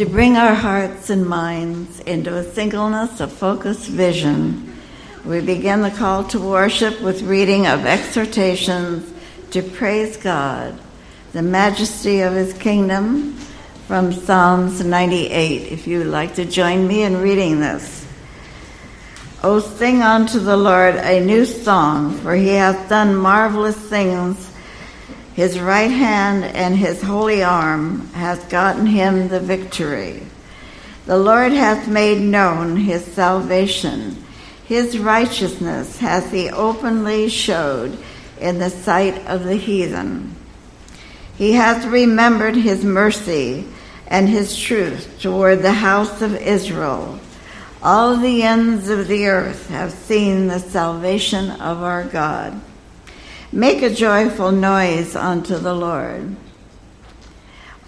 to bring our hearts and minds into a singleness of focused vision. We begin the call to worship with reading of exhortations to praise God, the majesty of his kingdom, from Psalms 98. If you would like to join me in reading this. O sing unto the Lord a new song, for he hath done marvelous things his right hand and his holy arm hath gotten him the victory. The Lord hath made known his salvation. His righteousness hath he openly showed in the sight of the heathen. He hath remembered his mercy and his truth toward the house of Israel. All the ends of the earth have seen the salvation of our God. Make a joyful noise unto the Lord.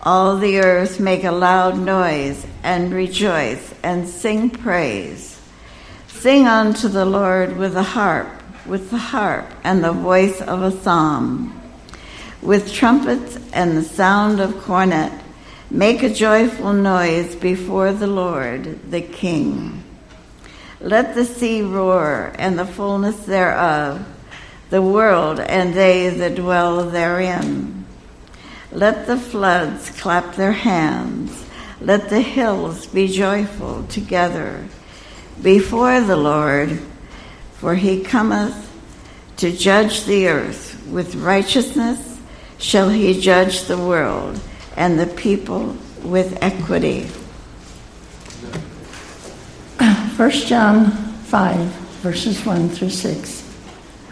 All the earth make a loud noise and rejoice and sing praise. Sing unto the Lord with the harp, with the harp and the voice of a psalm. With trumpets and the sound of cornet, make a joyful noise before the Lord, the King. Let the sea roar and the fullness thereof the world and they that dwell therein. Let the floods clap their hands. Let the hills be joyful together before the Lord, for he cometh to judge the earth. With righteousness shall he judge the world and the people with equity. 1 John 5, verses 1 through 6.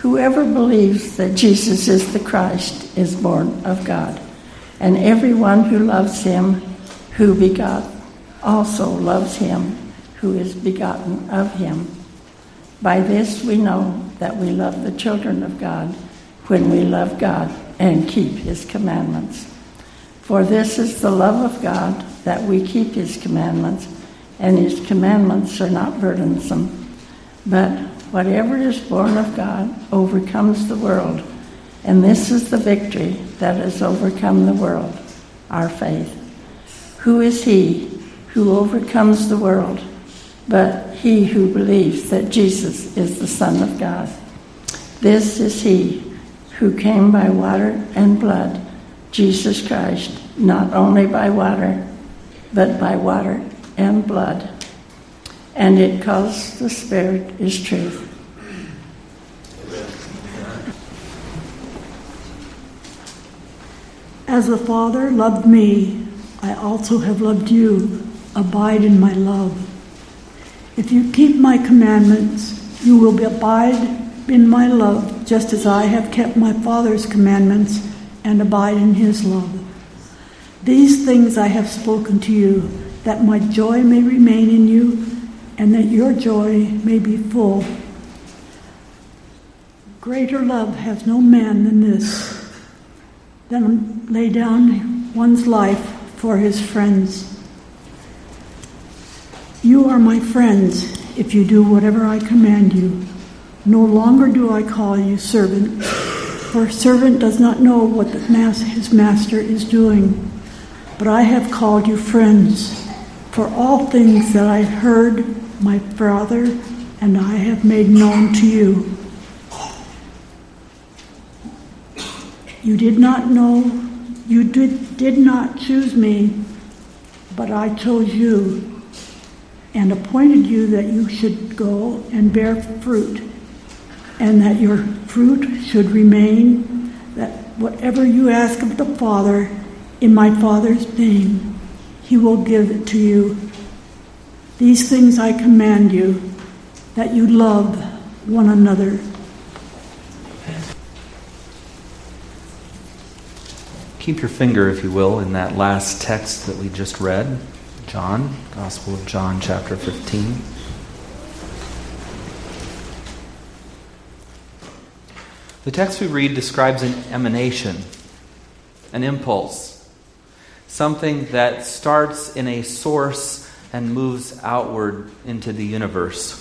Whoever believes that Jesus is the Christ is born of God, and everyone who loves him who begot also loves him who is begotten of him. By this we know that we love the children of God when we love God and keep his commandments. For this is the love of God that we keep his commandments, and his commandments are not burdensome, but Whatever is born of God overcomes the world. And this is the victory that has overcome the world, our faith. Who is he who overcomes the world but he who believes that Jesus is the Son of God? This is he who came by water and blood, Jesus Christ, not only by water, but by water and blood and it calls the Spirit is truth. As the Father loved me, I also have loved you. Abide in my love. If you keep my commandments, you will abide in my love, just as I have kept my Father's commandments and abide in his love. These things I have spoken to you, that my joy may remain in you and that your joy may be full. Greater love has no man than this, than lay down one's life for his friends. You are my friends if you do whatever I command you. No longer do I call you servant, for a servant does not know what his master is doing. But I have called you friends, for all things that I heard my Father and I have made known to you. You did not know, you did, did not choose me, but I chose you and appointed you that you should go and bear fruit, and that your fruit should remain, that whatever you ask of the Father in my Father's name, he will give it to you. These things I command you, that you love one another. Keep your finger, if you will, in that last text that we just read John, Gospel of John, chapter 15. The text we read describes an emanation, an impulse, something that starts in a source and moves outward into the universe.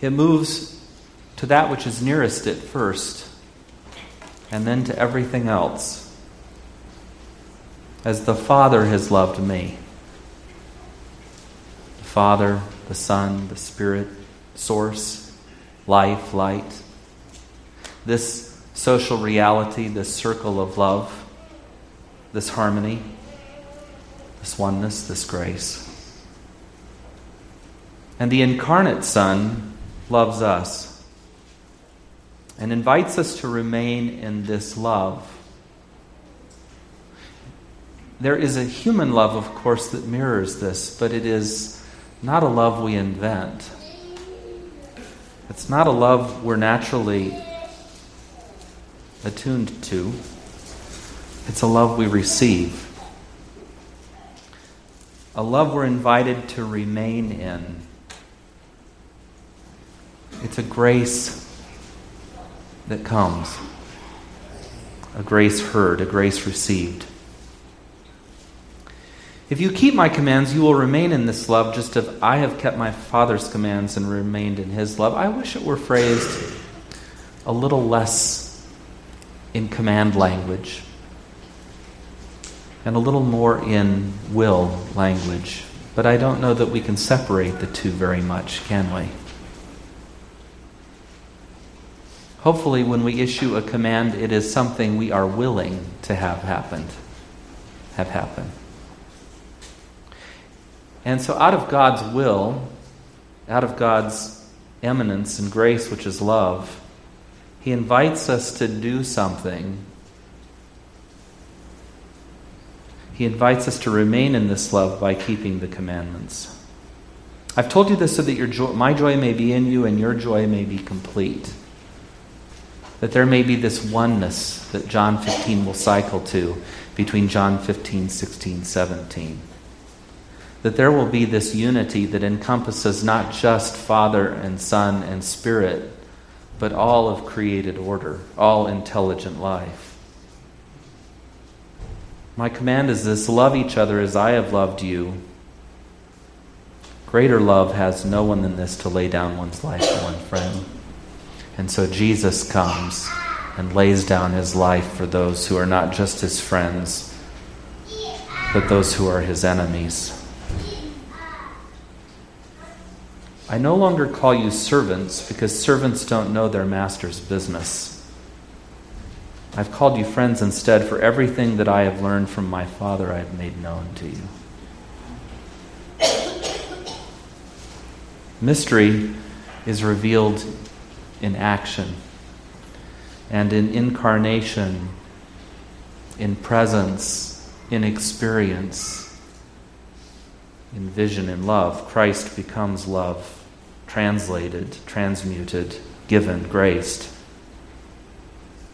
It moves to that which is nearest it first, and then to everything else. as the Father has loved me. The Father, the Son, the Spirit, source, life, light. This social reality, this circle of love, this harmony, this oneness, this grace. And the incarnate Son loves us and invites us to remain in this love. There is a human love, of course, that mirrors this, but it is not a love we invent. It's not a love we're naturally attuned to. It's a love we receive. A love we're invited to remain in. It's a grace that comes a grace heard, a grace received. If you keep my commands, you will remain in this love, just as I have kept my Father's commands and remained in his love. I wish it were phrased a little less in command language and a little more in will language. But I don't know that we can separate the two very much, can we? Hopefully, when we issue a command, it is something we are willing to have happened, have happen. And so, out of God's will, out of God's eminence and grace, which is love, He invites us to do something. He invites us to remain in this love by keeping the commandments. I've told you this so that your joy, my joy may be in you and your joy may be complete that there may be this oneness that John 15 will cycle to between John 15, 16, 17. That there will be this unity that encompasses not just Father and Son and Spirit, but all of created order, all intelligent life. My command is this love each other as I have loved you. Greater love has no one than this to lay down one's life for one friend. And so Jesus comes and lays down his life for those who are not just his friends, but those who are his enemies. I no longer call you servants because servants don't know their master's business. I've called you friends instead, for everything that I have learned from my Father I have made known to you. Mystery is revealed in action and in incarnation, in presence, in experience, in vision, in love. Christ becomes love, translated, transmuted, given, graced.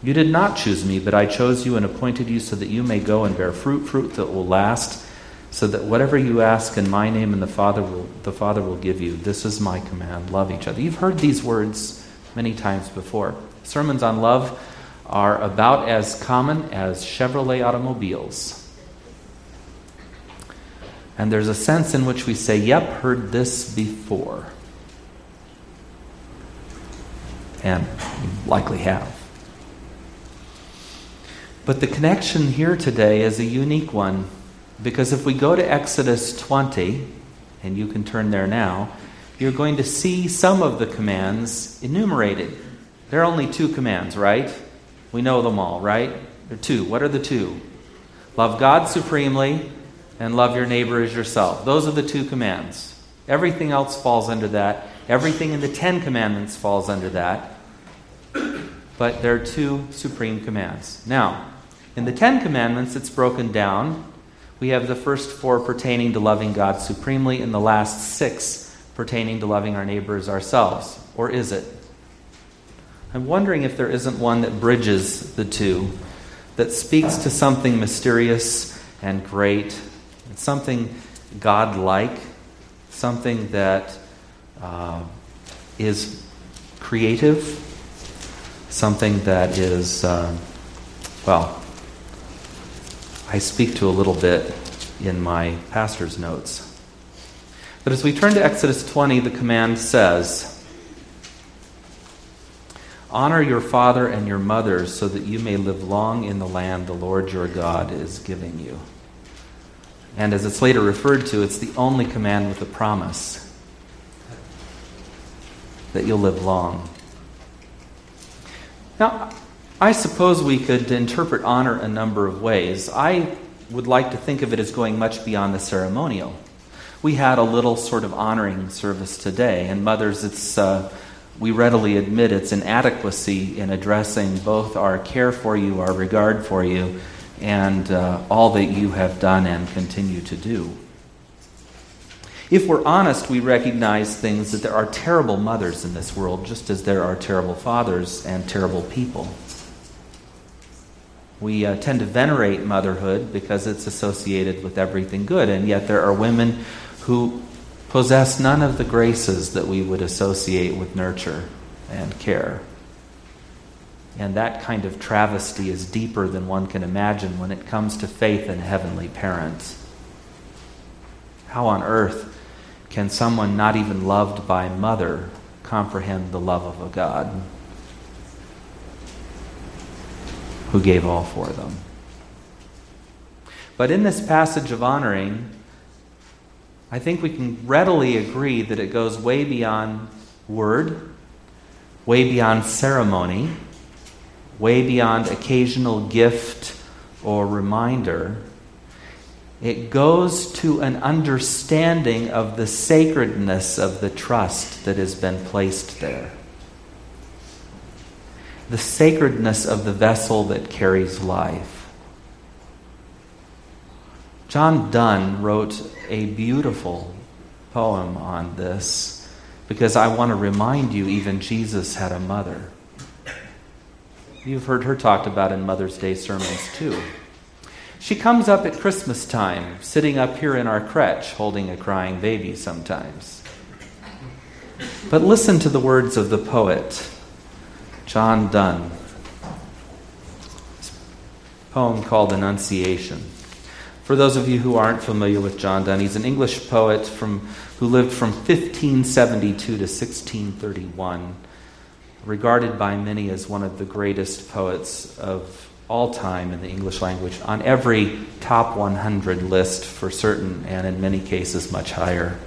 You did not choose me, but I chose you and appointed you so that you may go and bear fruit, fruit that will last, so that whatever you ask in my name and the Father will the Father will give you. This is my command. Love each other. You've heard these words many times before. Sermons on love are about as common as Chevrolet automobiles. And there's a sense in which we say, yep, heard this before. And likely have. But the connection here today is a unique one because if we go to Exodus 20, and you can turn there now, you're going to see some of the commands enumerated. There are only two commands, right? We know them all, right? There are two. What are the two? Love God supremely and love your neighbor as yourself. Those are the two commands. Everything else falls under that. Everything in the Ten Commandments falls under that. But there are two supreme commands. Now, in the Ten Commandments, it's broken down. We have the first four pertaining to loving God supremely, and the last six pertaining to loving our neighbors ourselves. Or is it? I'm wondering if there isn't one that bridges the two, that speaks to something mysterious and great, something God-like, something that uh, is creative, something that is, uh, well, I speak to a little bit in my pastor's notes. But as we turn to Exodus 20, the command says, Honor your father and your mother so that you may live long in the land the Lord your God is giving you. And as it's later referred to, it's the only command with a promise that you'll live long. Now, I suppose we could interpret honor a number of ways. I would like to think of it as going much beyond the ceremonial. We had a little sort of honoring service today, and mothers, it's uh, we readily admit its inadequacy in addressing both our care for you, our regard for you, and uh, all that you have done and continue to do. If we're honest, we recognize things that there are terrible mothers in this world, just as there are terrible fathers and terrible people. We uh, tend to venerate motherhood because it's associated with everything good, and yet there are women who possess none of the graces that we would associate with nurture and care. And that kind of travesty is deeper than one can imagine when it comes to faith in heavenly parents. How on earth can someone not even loved by mother comprehend the love of a God who gave all for them? But in this passage of honoring, I think we can readily agree that it goes way beyond word, way beyond ceremony, way beyond occasional gift or reminder. It goes to an understanding of the sacredness of the trust that has been placed there. The sacredness of the vessel that carries life. John Donne wrote a beautiful poem on this because I want to remind you, even Jesus had a mother. You've heard her talked about in Mother's Day sermons too. She comes up at Christmas time, sitting up here in our crèche, holding a crying baby sometimes. But listen to the words of the poet, John Donne. poem called Annunciation. For those of you who aren't familiar with John Donne, he's an English poet from, who lived from 1572 to 1631, regarded by many as one of the greatest poets of all time in the English language, on every top 100 list for certain, and in many cases much higher.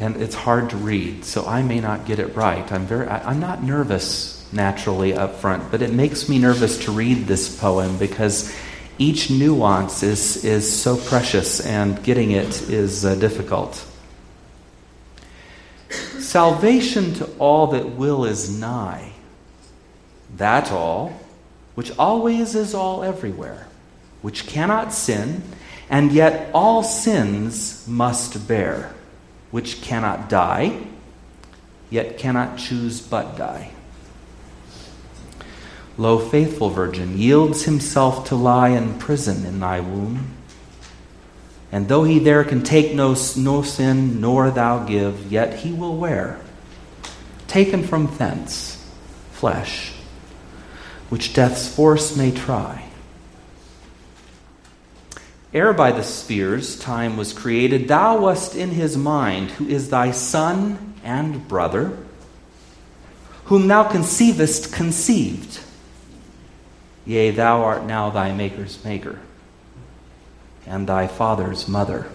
And it's hard to read, so I may not get it right. I'm very I, I'm not nervous naturally up front, but it makes me nervous to read this poem because each nuance is, is so precious and getting it is uh, difficult. Salvation to all that will is nigh, that all, which always is all everywhere, which cannot sin, and yet all sins must bear, which cannot die, yet cannot choose but die. Lo, faithful virgin, yields himself to lie in prison in thy womb. And though he there can take no, no sin, nor thou give, yet he will wear, taken from thence, flesh, which death's force may try. Ere by the spheres time was created, thou wast in his mind, who is thy son and brother, whom thou conceivest conceived. Yea, thou art now thy Maker's Maker, and thy Father's mother.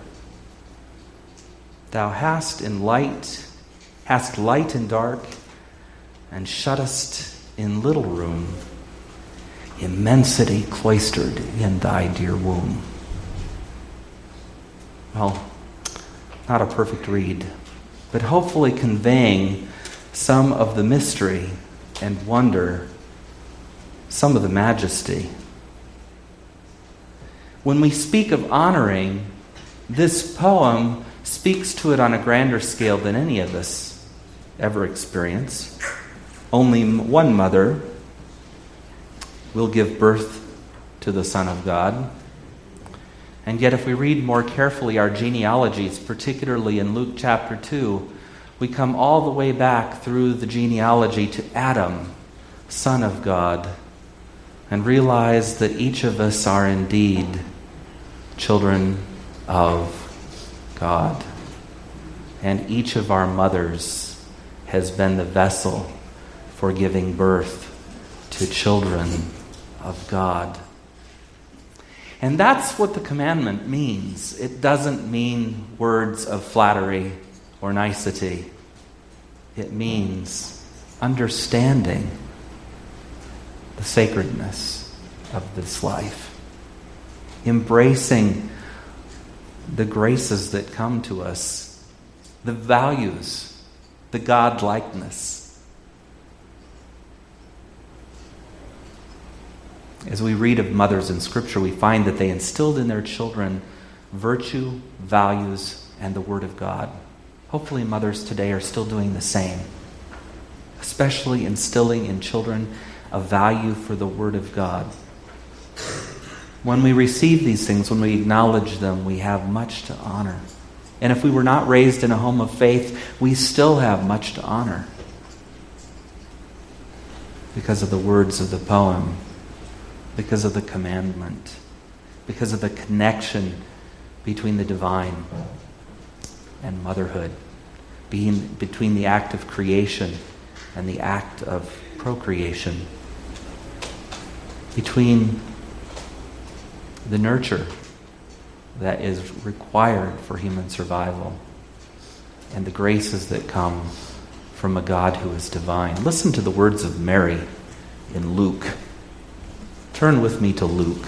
Thou hast in light, hast light in dark, and shuttest in little room immensity cloistered in thy dear womb. Well, not a perfect read, but hopefully conveying some of the mystery and wonder some of the majesty. When we speak of honoring, this poem speaks to it on a grander scale than any of us ever experience. Only one mother will give birth to the Son of God. And yet, if we read more carefully our genealogies, particularly in Luke chapter 2, we come all the way back through the genealogy to Adam, Son of God, and realize that each of us are indeed children of God. And each of our mothers has been the vessel for giving birth to children of God. And that's what the commandment means. It doesn't mean words of flattery or nicety, it means understanding the sacredness of this life, embracing the graces that come to us, the values, the God likeness. As we read of mothers in Scripture, we find that they instilled in their children virtue, values, and the Word of God. Hopefully, mothers today are still doing the same, especially instilling in children a value for the Word of God. When we receive these things, when we acknowledge them, we have much to honor. And if we were not raised in a home of faith, we still have much to honor because of the words of the poem, because of the commandment, because of the connection between the divine and motherhood, being between the act of creation and the act of procreation, between the nurture that is required for human survival and the graces that come from a God who is divine. Listen to the words of Mary in Luke. Turn with me to Luke.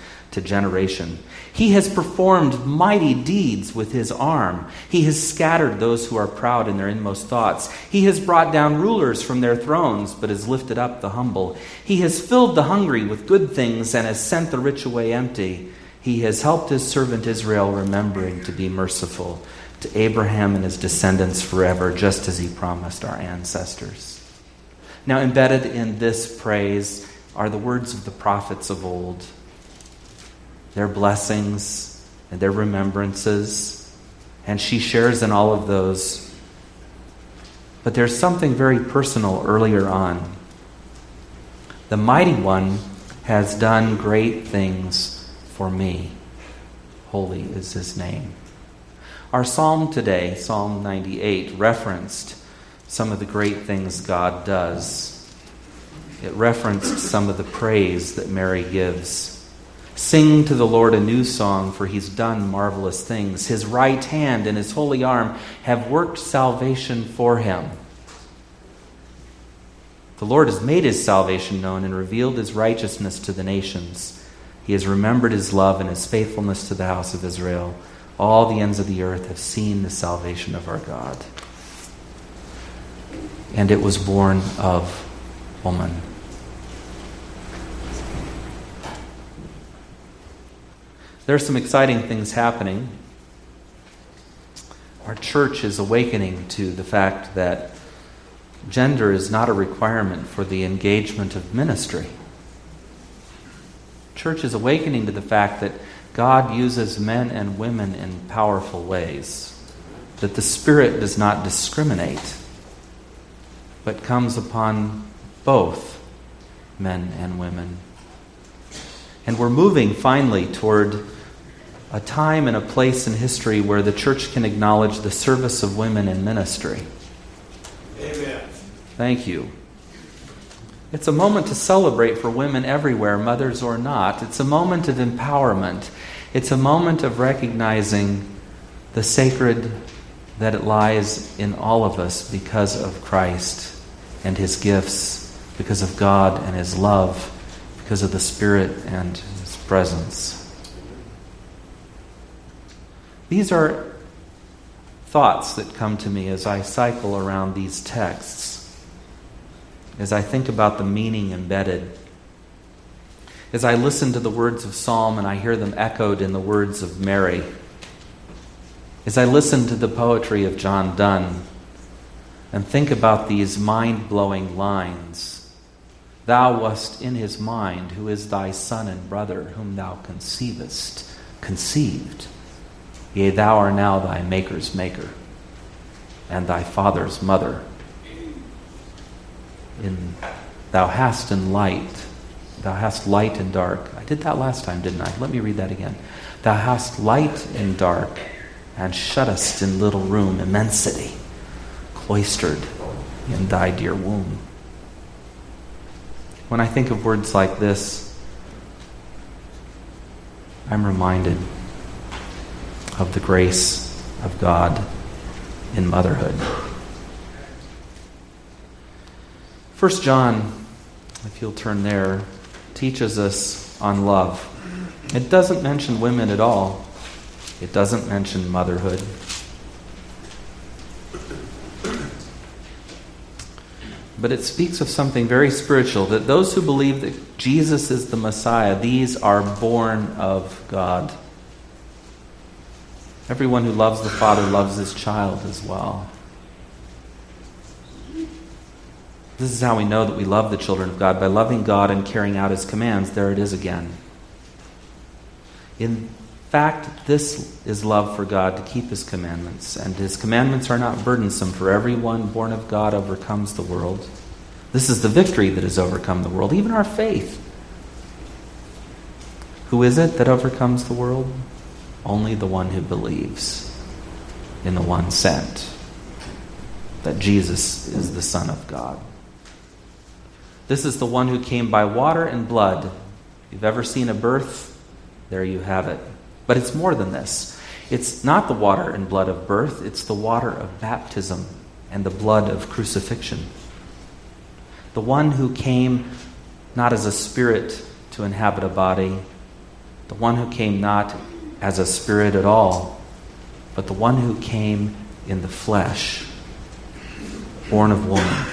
to generation. He has performed mighty deeds with his arm. He has scattered those who are proud in their inmost thoughts. He has brought down rulers from their thrones, but has lifted up the humble. He has filled the hungry with good things and has sent the rich away empty. He has helped his servant Israel, remembering to be merciful to Abraham and his descendants forever, just as he promised our ancestors. Now, embedded in this praise are the words of the prophets of old, their blessings and their remembrances, and she shares in all of those. But there's something very personal earlier on. The mighty one has done great things for me. Holy is his name. Our psalm today, Psalm 98, referenced some of the great things God does. It referenced some of the praise that Mary gives. Sing to the Lord a new song, for he's done marvelous things. His right hand and his holy arm have worked salvation for him. The Lord has made his salvation known and revealed his righteousness to the nations. He has remembered his love and his faithfulness to the house of Israel. All the ends of the earth have seen the salvation of our God. And it was born of woman. There are some exciting things happening. Our church is awakening to the fact that gender is not a requirement for the engagement of ministry church is awakening to the fact that God uses men and women in powerful ways, that the Spirit does not discriminate, but comes upon both men and women. And we're moving finally toward a time and a place in history where the church can acknowledge the service of women in ministry. Amen. Thank you. It's a moment to celebrate for women everywhere, mothers or not. It's a moment of empowerment. It's a moment of recognizing the sacred that it lies in all of us because of Christ and his gifts, because of God and his love, because of the Spirit and his presence. These are thoughts that come to me as I cycle around these texts as I think about the meaning embedded, as I listen to the words of Psalm and I hear them echoed in the words of Mary, as I listen to the poetry of John Donne and think about these mind blowing lines Thou wast in his mind, who is thy son and brother, whom thou conceivest, conceived. Yea, thou art now thy Maker's Maker, and thy Father's mother. In, thou hast in light, thou hast light and dark. I did that last time, didn't I? Let me read that again. Thou hast light in dark, and shuttest in little room immensity, cloistered in thy dear womb. When I think of words like this, I'm reminded of the grace of God in motherhood. First John, if you'll turn there, teaches us on love. It doesn't mention women at all. It doesn't mention motherhood. But it speaks of something very spiritual that those who believe that Jesus is the Messiah, these are born of God. Everyone who loves the Father loves his child as well. This is how we know that we love the children of God by loving God and carrying out his commands. There it is again. In fact, this is love for God to keep his commandments, and his commandments are not burdensome, for everyone born of God overcomes the world. This is the victory that has overcome the world, even our faith. Who is it that overcomes the world? Only the one who believes in the one sent, that Jesus is the Son of God. This is the one who came by water and blood. If you've ever seen a birth, there you have it. But it's more than this. It's not the water and blood of birth, it's the water of baptism and the blood of crucifixion. The one who came not as a spirit to inhabit a body, the one who came not as a spirit at all, but the one who came in the flesh, born of woman,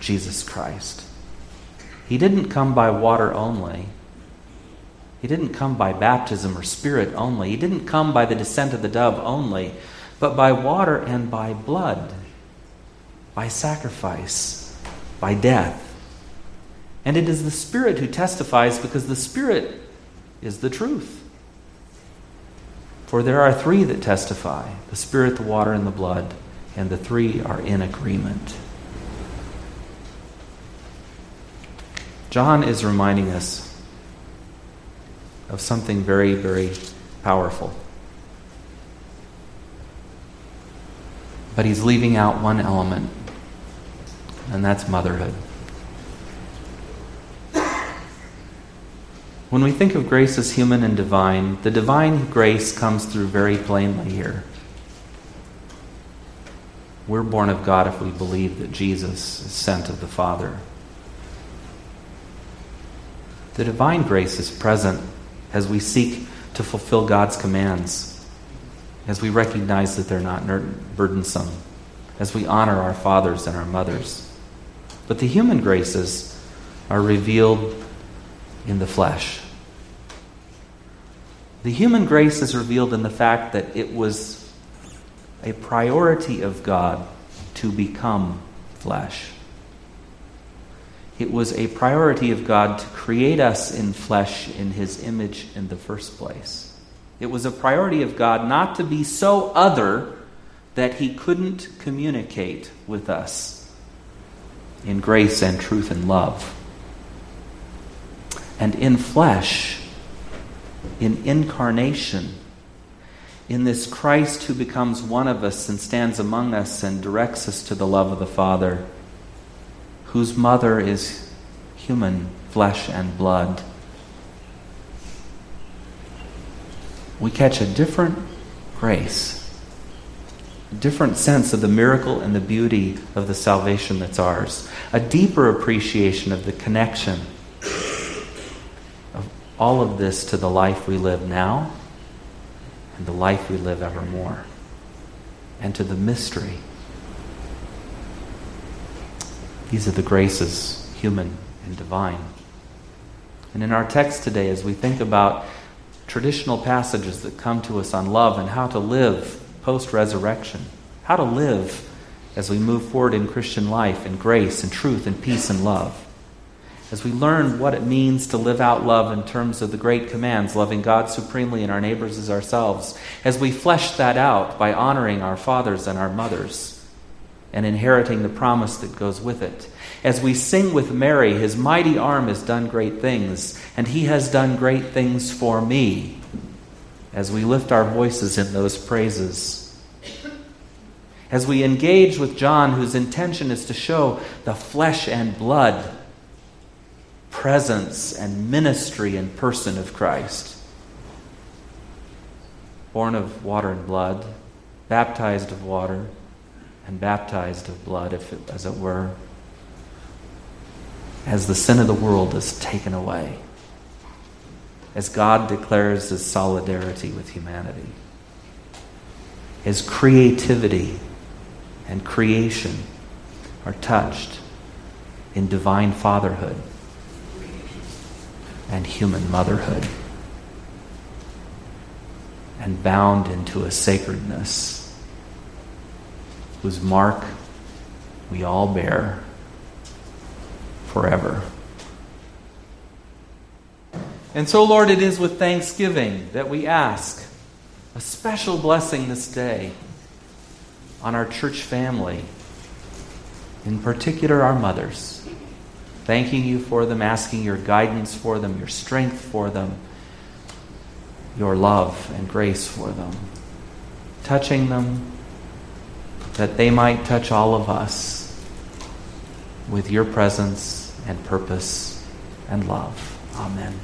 Jesus Christ. He didn't come by water only. He didn't come by baptism or spirit only. He didn't come by the descent of the dove only, but by water and by blood, by sacrifice, by death. And it is the Spirit who testifies because the Spirit is the truth. For there are three that testify the Spirit, the water, and the blood, and the three are in agreement. John is reminding us of something very, very powerful. But he's leaving out one element, and that's motherhood. When we think of grace as human and divine, the divine grace comes through very plainly here. We're born of God if we believe that Jesus is sent of the Father. The divine grace is present as we seek to fulfill God's commands, as we recognize that they're not burdensome, as we honor our fathers and our mothers. But the human graces are revealed in the flesh. The human grace is revealed in the fact that it was a priority of God to become flesh. It was a priority of God to create us in flesh in His image in the first place. It was a priority of God not to be so other that He couldn't communicate with us in grace and truth and love and in flesh, in incarnation, in this Christ who becomes one of us and stands among us and directs us to the love of the Father, whose mother is human flesh and blood. We catch a different grace, a different sense of the miracle and the beauty of the salvation that's ours, a deeper appreciation of the connection all of this to the life we live now and the life we live evermore, and to the mystery. These are the graces, human and divine. And in our text today, as we think about traditional passages that come to us on love and how to live post resurrection, how to live as we move forward in Christian life in grace and truth and peace and love as we learn what it means to live out love in terms of the great commands, loving God supremely and our neighbors as ourselves, as we flesh that out by honoring our fathers and our mothers and inheriting the promise that goes with it, as we sing with Mary, His mighty arm has done great things, and He has done great things for me, as we lift our voices in those praises. As we engage with John, whose intention is to show the flesh and blood presence and ministry and person of Christ. Born of water and blood, baptized of water, and baptized of blood, if it, as it were, as the sin of the world is taken away, as God declares his solidarity with humanity, his creativity and creation are touched in divine fatherhood and human motherhood and bound into a sacredness whose mark we all bear forever. And so, Lord, it is with thanksgiving that we ask a special blessing this day on our church family, in particular our mothers thanking you for them, asking your guidance for them, your strength for them, your love and grace for them, touching them that they might touch all of us with your presence and purpose and love. Amen.